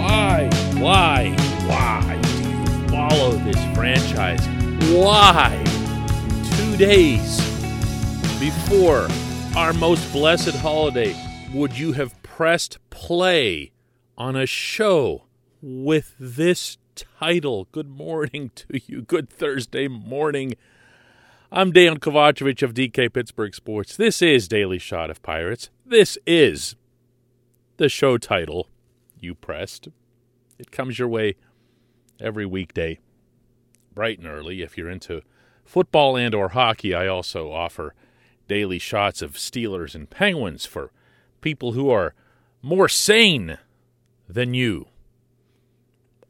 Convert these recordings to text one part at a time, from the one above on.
Why, why, why do you follow this franchise? Why? Two days before our most blessed holiday, would you have pressed play on a show with this title? Good morning to you. Good Thursday morning. I'm Dan Kovacevic of DK Pittsburgh Sports. This is Daily Shot of Pirates. This is the show title you pressed. It comes your way every weekday, bright and early. If you're into football and or hockey, I also offer daily shots of Steelers and Penguins for people who are more sane than you,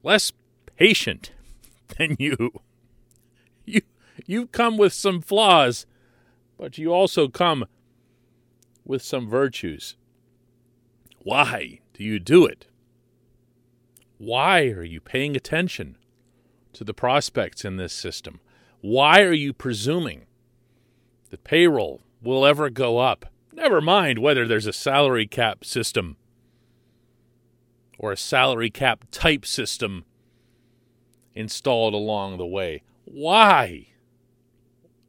less patient than you. You you come with some flaws, but you also come with some virtues. Why do you do it? Why are you paying attention to the prospects in this system? Why are you presuming that payroll will ever go up? Never mind whether there's a salary cap system or a salary cap type system installed along the way. Why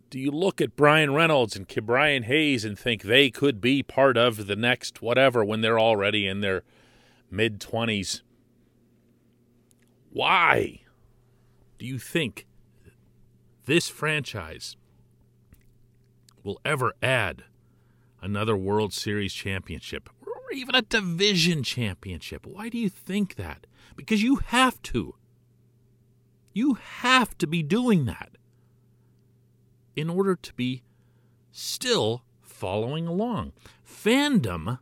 do you look at Bryan Reynolds and Brian Hayes and think they could be part of the next whatever when they're already in their mid 20s? Why do you think this franchise will ever add another World Series championship or even a division championship? Why do you think that? Because you have to. You have to be doing that in order to be still following along. Fandom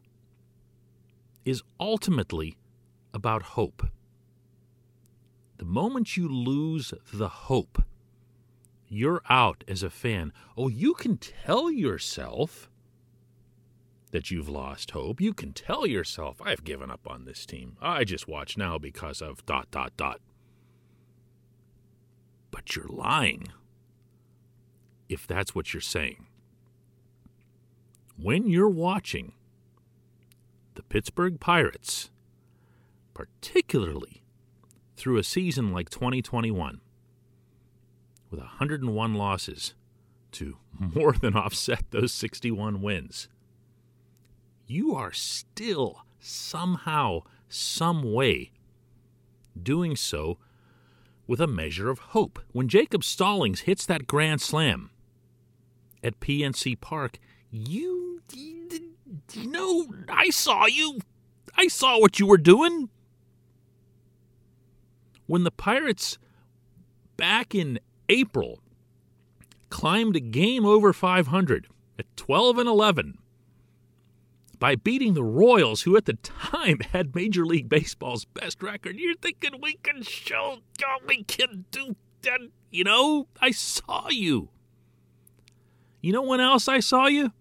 is ultimately about hope. The moment you lose the hope, you're out as a fan. Oh, you can tell yourself that you've lost hope. You can tell yourself, I've given up on this team. I just watch now because of dot, dot, dot. But you're lying if that's what you're saying. When you're watching the Pittsburgh Pirates, particularly through a season like 2021 with 101 losses to more than offset those 61 wins, you are still somehow, some way doing so with a measure of hope. When Jacob Stallings hits that grand slam at PNC Park, you, you know, I saw you. I saw what you were doing when the Pirates back in April climbed a game over 500 at 12 and 11 by beating the Royals, who at the time had Major League Baseball's best record. You're thinking we can show, oh, we can do that. You know, I saw you. You know when else I saw you?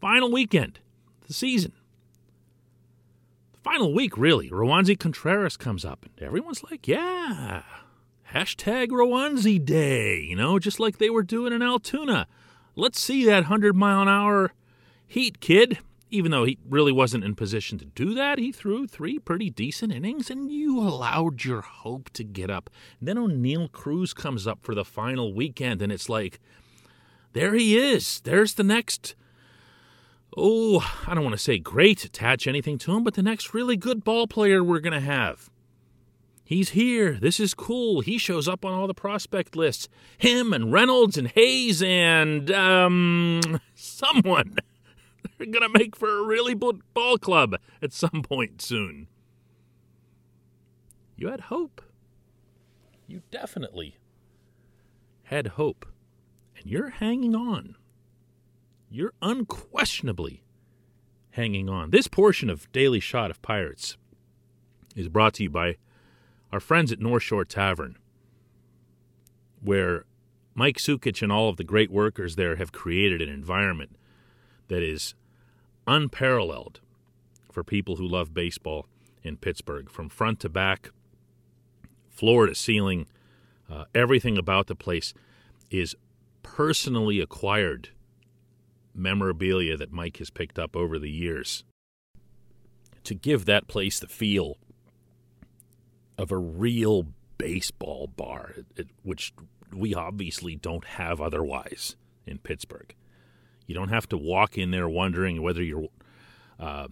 Final weekend, the season final week, really, Roansy Contreras comes up, and everyone's like, yeah, hashtag Roansy Day, you know, just like they were doing in Altoona. Let's see that 100 mile an hour heat, kid. Even though he really wasn't in position to do that, he threw three pretty decent innings, and you allowed your hope to get up. And then O'Neil Cruz comes up for the final weekend, and it's like, there he is. There's the next. Oh, I don't want to say great, attach anything to him, but the next really good ball player we're going to have. He's here. This is cool. He shows up on all the prospect lists. Him and Reynolds and Hayes and um someone. They're going to make for a really good ball club at some point soon. You had hope. You definitely had hope. And you're hanging on. You're unquestionably hanging on. This portion of Daily Shot of Pirates is brought to you by our friends at North Shore Tavern, where Mike Sukic and all of the great workers there have created an environment that is unparalleled for people who love baseball in Pittsburgh, from front to back, floor to ceiling. Uh, everything about the place is personally acquired memorabilia that Mike has picked up over the years to give that place the feel of a real baseball bar, which we obviously don't have otherwise in Pittsburgh. You don't have to walk in there wondering whether you're uh,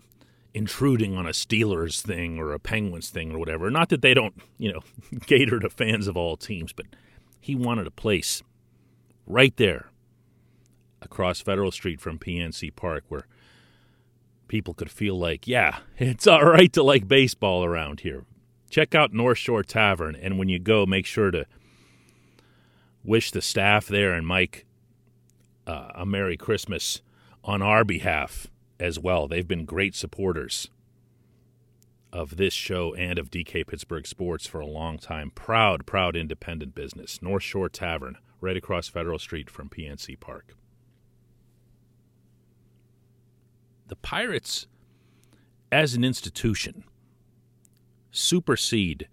intruding on a Steelers thing or a Penguins thing or whatever. Not that they don't, you know, cater to fans of all teams, but he wanted a place right there across Federal Street from PNC Park where people could feel like, yeah, it's all right to like baseball around here check out North Shore Tavern, and when you go, make sure to wish the staff there and Mike uh, a Merry Christmas on our behalf as well. They've been great supporters of this show and of DK Pittsburgh Sports for a long time. Proud, proud independent business. North Shore Tavern, right across Federal Street from PNC Park. The Pirates, as an institution, supersede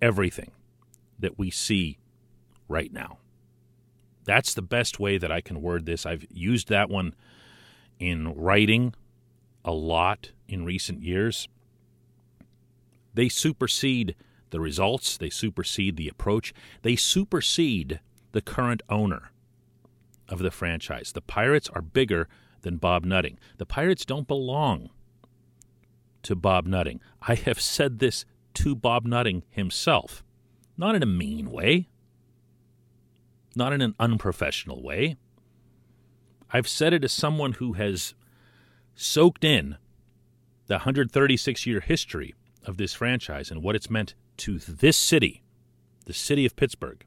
everything that we see right now. That's the best way that I can word this. I've used that one in writing a lot in recent years. They supersede the results, they supersede the approach, they supersede the current owner of the franchise. The Pirates are bigger than Bob Nutting. The Pirates don't belong to Bob Nutting. I have said this to Bob Nutting himself. Not in a mean way, not in an unprofessional way. I've said it as someone who has soaked in the 136 year history of this franchise and what it's meant to this city, the city of Pittsburgh.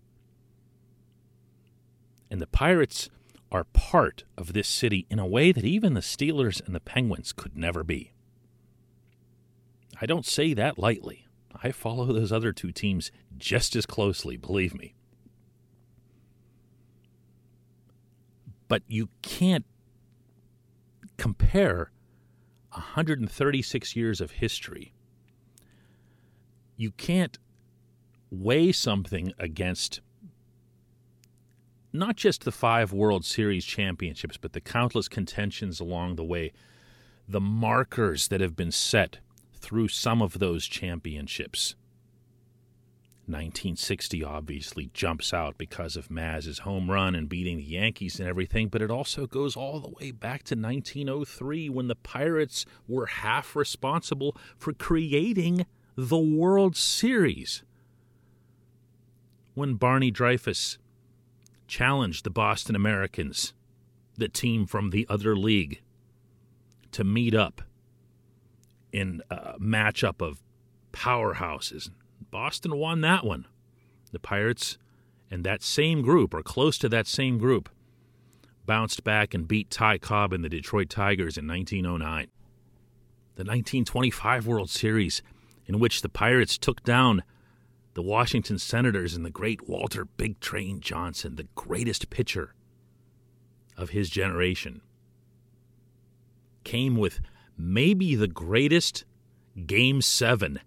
And the Pirates are part of this city in a way that even the Steelers and the Penguins could never be. I don't say that lightly. I follow those other two teams just as closely, believe me. But you can't compare 136 years of history. You can't weigh something against not just the five World Series championships, but the countless contentions along the way, the markers that have been set through some of those championships. 1960 obviously jumps out because of Maz's home run and beating the Yankees and everything, but it also goes all the way back to 1903 when the Pirates were half responsible for creating the World Series. When Barney Dreyfuss challenged the Boston Americans, the team from the other league, to meet up in a matchup of powerhouses. Boston won that one. The Pirates and that same group, or close to that same group, bounced back and beat Ty Cobb and the Detroit Tigers in 1909. The 1925 World Series, in which the Pirates took down the Washington Senators and the great Walter Big Train Johnson, the greatest pitcher of his generation, came with maybe the greatest Game 7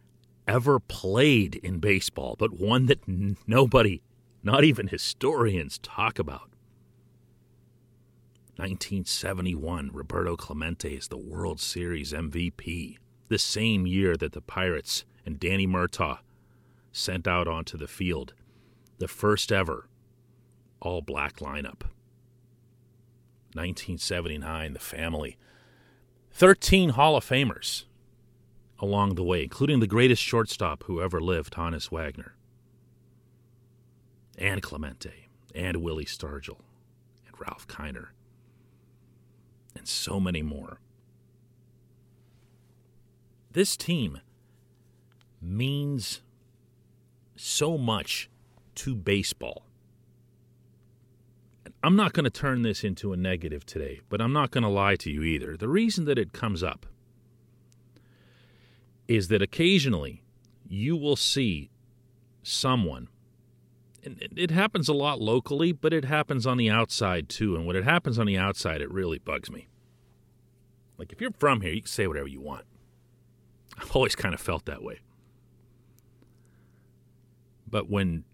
ever played in baseball, but one that n- nobody, not even historians, talk about. 1971, Roberto Clemente is the World Series MVP. The same year that the Pirates and Danny Murtaugh sent out onto the field the first ever all black lineup. 1979, the family. 13 Hall of Famers along the way, including the greatest shortstop who ever lived, Honus Wagner, and Clemente, and Willie Stargell, and Ralph Kiner, and so many more. This team means so much to baseball. I'm not going to turn this into a negative today, but I'm not going to lie to you either. The reason that it comes up is that occasionally you will see someone, and it happens a lot locally, but it happens on the outside too. And when it happens on the outside, it really bugs me. Like if you're from here, you can say whatever you want. I've always kind of felt that way. But when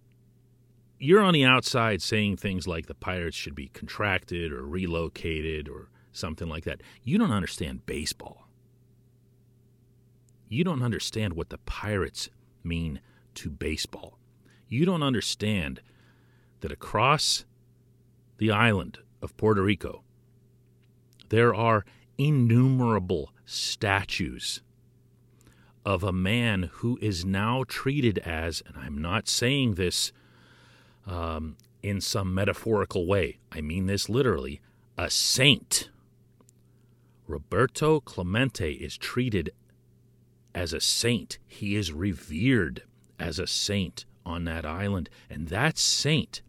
you're on the outside saying things like the Pirates should be contracted or relocated or something like that, you don't understand baseball you don't understand what the Pirates mean to baseball. You don't understand that across the island of Puerto Rico, there are innumerable statues of a man who is now treated as, and I'm not saying this um, in some metaphorical way, I mean this literally, a saint. Roberto Clemente is treated as a saint. He is revered as a saint on that island. And that saint,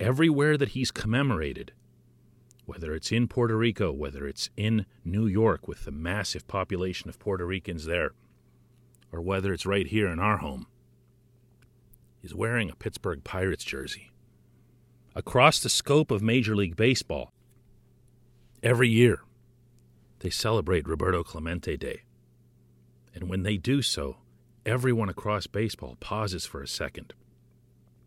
everywhere that he's commemorated, whether it's in Puerto Rico, whether it's in New York with the massive population of Puerto Ricans there, or whether it's right here in our home, is wearing a Pittsburgh Pirates jersey. Across the scope of Major League Baseball, every year they celebrate Roberto Clemente Day. And when they do so, everyone across baseball pauses for a second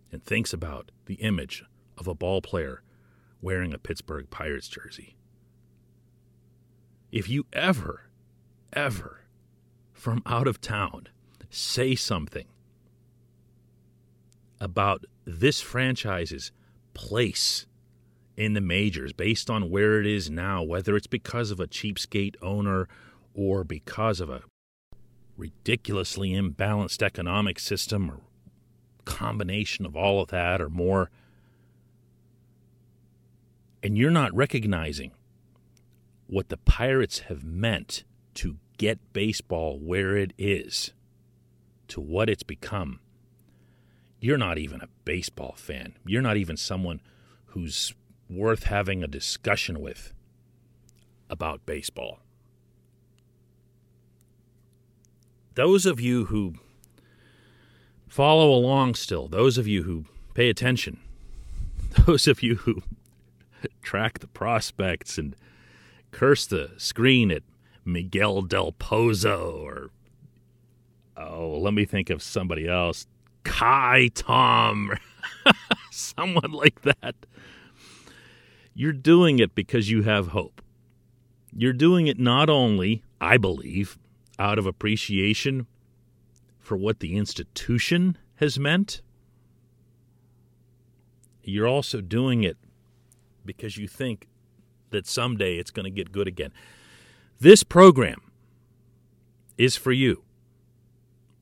and thinks about the image of a ball player wearing a Pittsburgh Pirates jersey. If you ever, ever, from out of town, say something about this franchise's place in the majors based on where it is now, whether it's because of a cheapskate owner or because of a ridiculously imbalanced economic system or combination of all of that or more. And you're not recognizing what the Pirates have meant to get baseball where it is, to what it's become. You're not even a baseball fan. You're not even someone who's worth having a discussion with about baseball. Those of you who follow along still, those of you who pay attention, those of you who track the prospects and curse the screen at Miguel Del Pozo or, oh, let me think of somebody else, Ka'ai Tom, someone like that. You're doing it because you have hope. You're doing it not only, I believe, out of appreciation for what the institution has meant. You're also doing it because you think that someday it's going to get good again. This program is for you.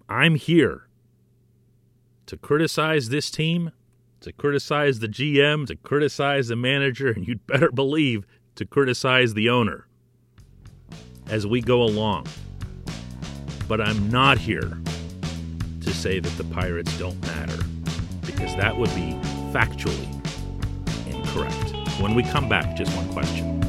I'm here to criticize this team, to criticize the GM, to criticize the manager, and you'd better believe to criticize the owner as we go along. But I'm not here to say that the Pirates don't matter, because that would be factually incorrect. When we come back, just one question.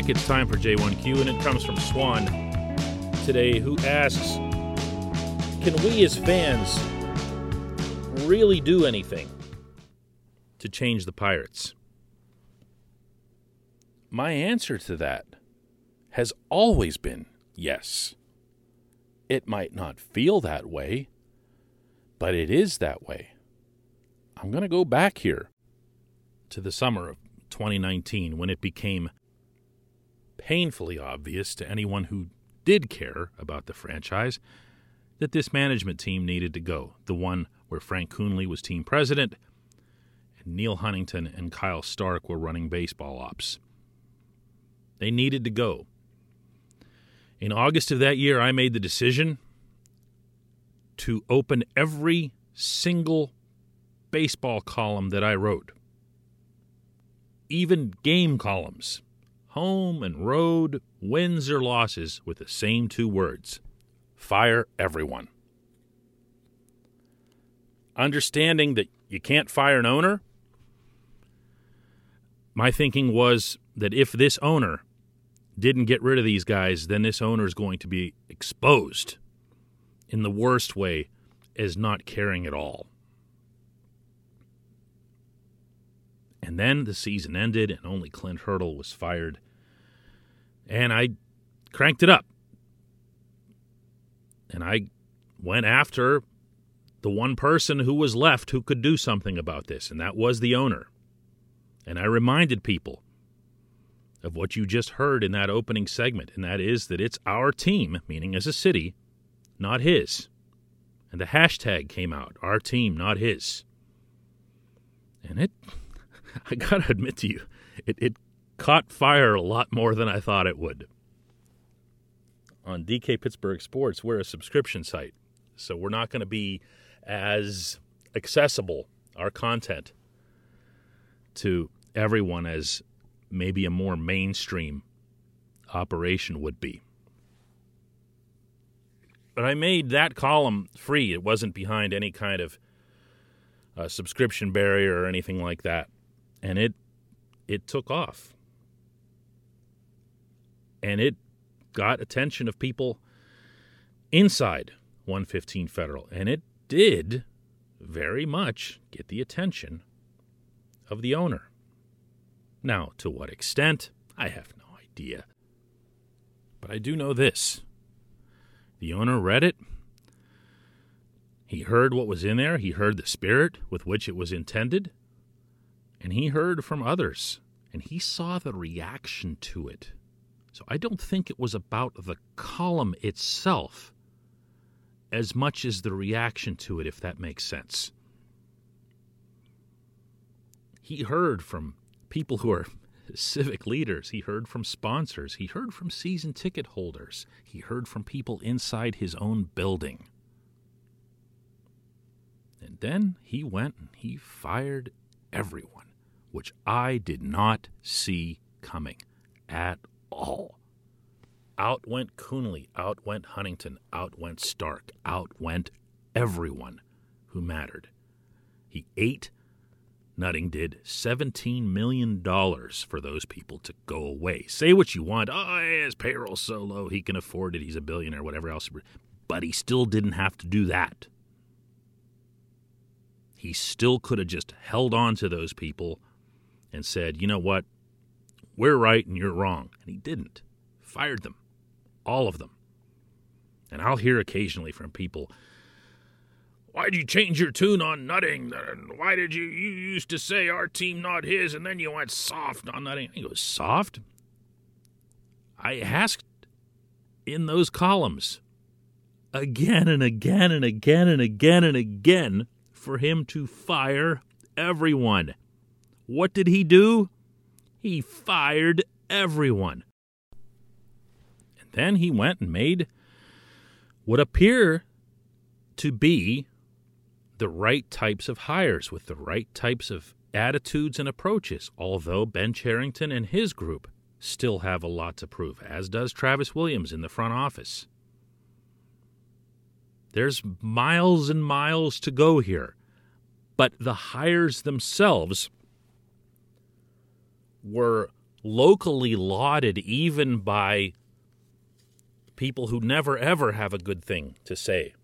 Back. It's time for J1Q, and it comes from Swan today, who asks Can we as fans really do anything to change the Pirates? My answer to that has always been yes. It might not feel that way, but it is that way. I'm going to go back here to the summer of 2019 when it became painfully obvious to anyone who did care about the franchise that this management team needed to go. The one where Frank Coonelly was team president and Neal Huntington and Kyle Stark were running baseball ops. They needed to go. In August of that year, I made the decision to open every single baseball column that I wrote, even game columns, home and road, wins or losses, with the same two words fire everyone. Understanding that you can't fire an owner, my thinking was that if this owner didn't get rid of these guys, then this owner is going to be exposed in the worst way as not caring at all. And then the season ended, and only Clint Hurdle was fired. And I cranked it up. And I went after the one person who was left who could do something about this, and that was the owner. And I reminded people of what you just heard in that opening segment, and that is that it's our team, meaning as a city, not his. And the hashtag came out our team, not his. And it, I gotta admit to you, it, it caught fire a lot more than I thought it would. On DK Pittsburgh Sports, we're a subscription site, so we're not going to be as accessible, our content, to everyone as maybe a more mainstream operation would be. But I made that column free. It wasn't behind any kind of uh, subscription barrier or anything like that, and it it took off, and it got attention of people inside 115 Federal, and it did very much get the attention of the owner. Now, to what extent, I have no idea. But I do know this the owner read it. He heard what was in there, he heard the spirit with which it was intended, and he heard from others, and he saw the reaction to it. So I don't think it was about the column itself as much as the reaction to it, if that makes sense. He heard from people who are civic leaders. He heard from sponsors. He heard from season ticket holders. He heard from people inside his own building. And then he went and he fired everyone, which I did not see coming at all. Out went Coonelly, out went Huntington, out went Stark, out went everyone who mattered. He ate Nutting did $17 million for those people to go away. Say what you want. Oh, his payroll's so low, he can afford it. He's a billionaire, whatever else. But he still didn't have to do that. He still could have just held on to those people and said, you know what? We're right and you're wrong. And he didn't. Fired them. All of them. And I'll hear occasionally from people Why'd you change your tune on nutting? Why did you you used to say our team not his and then you went soft on nutting? He goes, Soft? I asked in those columns. again and again and again and again and again for him to fire everyone. What did he do? He fired everyone. And then he went and made what appear to be the right types of hires with the right types of attitudes and approaches, although Ben Cherington and his group still have a lot to prove, as does Travis Williams in the front office. There's miles and miles to go here, but the hires themselves were locally lauded even by people who never ever have a good thing to say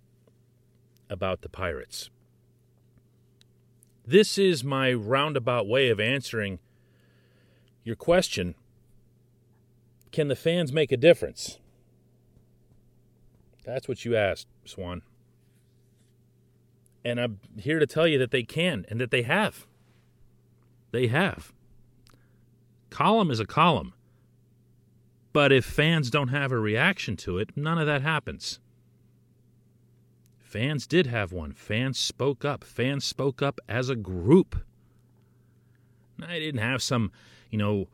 about the Pirates. This is my roundabout way of answering your question. Can the fans make a difference? That's what you asked, Swan. And I'm here to tell you that they can and that they have. They have. Column is a column. But if fans don't have a reaction to it, none of that happens. Fans did have one. Fans spoke up. Fans spoke up as a group. I didn't have some, you know,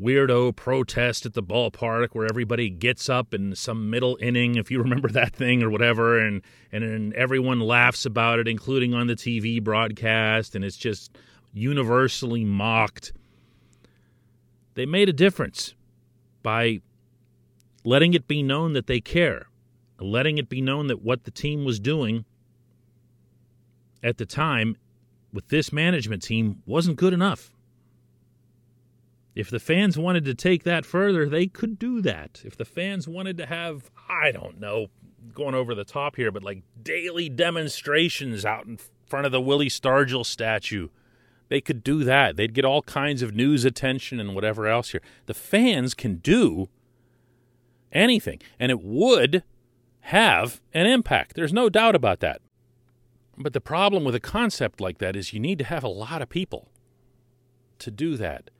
weirdo protest at the ballpark where everybody gets up in some middle inning, if you remember that thing or whatever, and and then everyone laughs about it, including on the TV broadcast, and it's just universally mocked. They made a difference by letting it be known that they care letting it be known that what the team was doing at the time with this management team wasn't good enough. If the fans wanted to take that further, they could do that. If the fans wanted to have, I don't know, going over the top here, but like daily demonstrations out in front of the Willie Stargell statue, they could do that. They'd get all kinds of news attention and whatever else here. The fans can do anything, and it would have an impact. There's no doubt about that. But the problem with a concept like that is you need to have a lot of people to do that.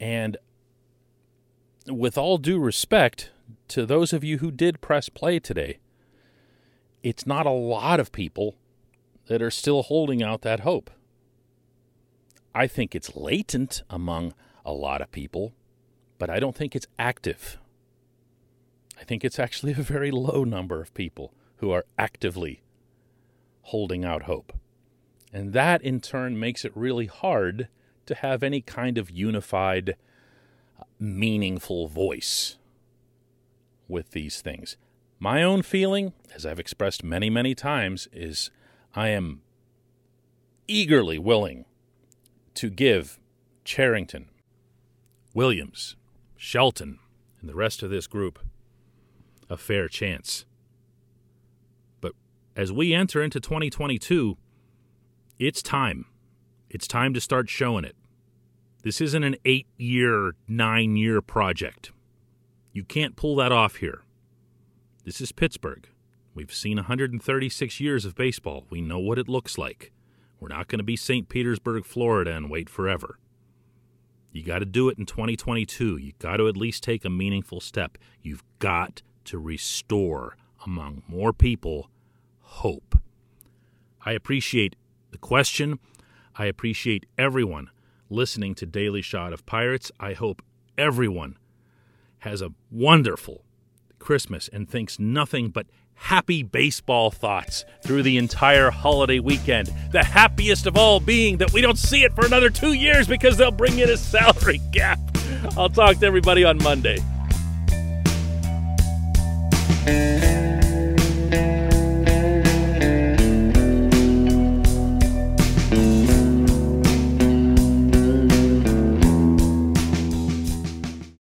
And with all due respect to those of you who did press play today, it's not a lot of people that are still holding out that hope. I think it's latent among a lot of people, but I don't think it's active. I think it's actually a very low number of people who are actively holding out hope. And that in turn makes it really hard to have any kind of unified, meaningful voice with these things. My own feeling, as I've expressed many, many times, is I am eagerly willing to give Cherington, Williams, Shelton, and the rest of this group a fair chance. But as we enter into 2022, it's time. It's time to start showing it. This isn't an eight year, nine year project. You can't pull that off here. This is Pittsburgh. We've seen 136 years of baseball. We know what it looks like. We're not going to be St. Petersburg, Florida, and wait forever. You got to do it in 2022. You got to at least take a meaningful step. You've got to restore among more people hope. I appreciate the question. I appreciate everyone listening to Daily Shot of Pirates. I hope everyone has a wonderful Christmas and thinks nothing but happy baseball thoughts through the entire holiday weekend. The happiest of all being that we don't see it for another two years because they'll bring in a salary cap. I'll talk to everybody on Monday.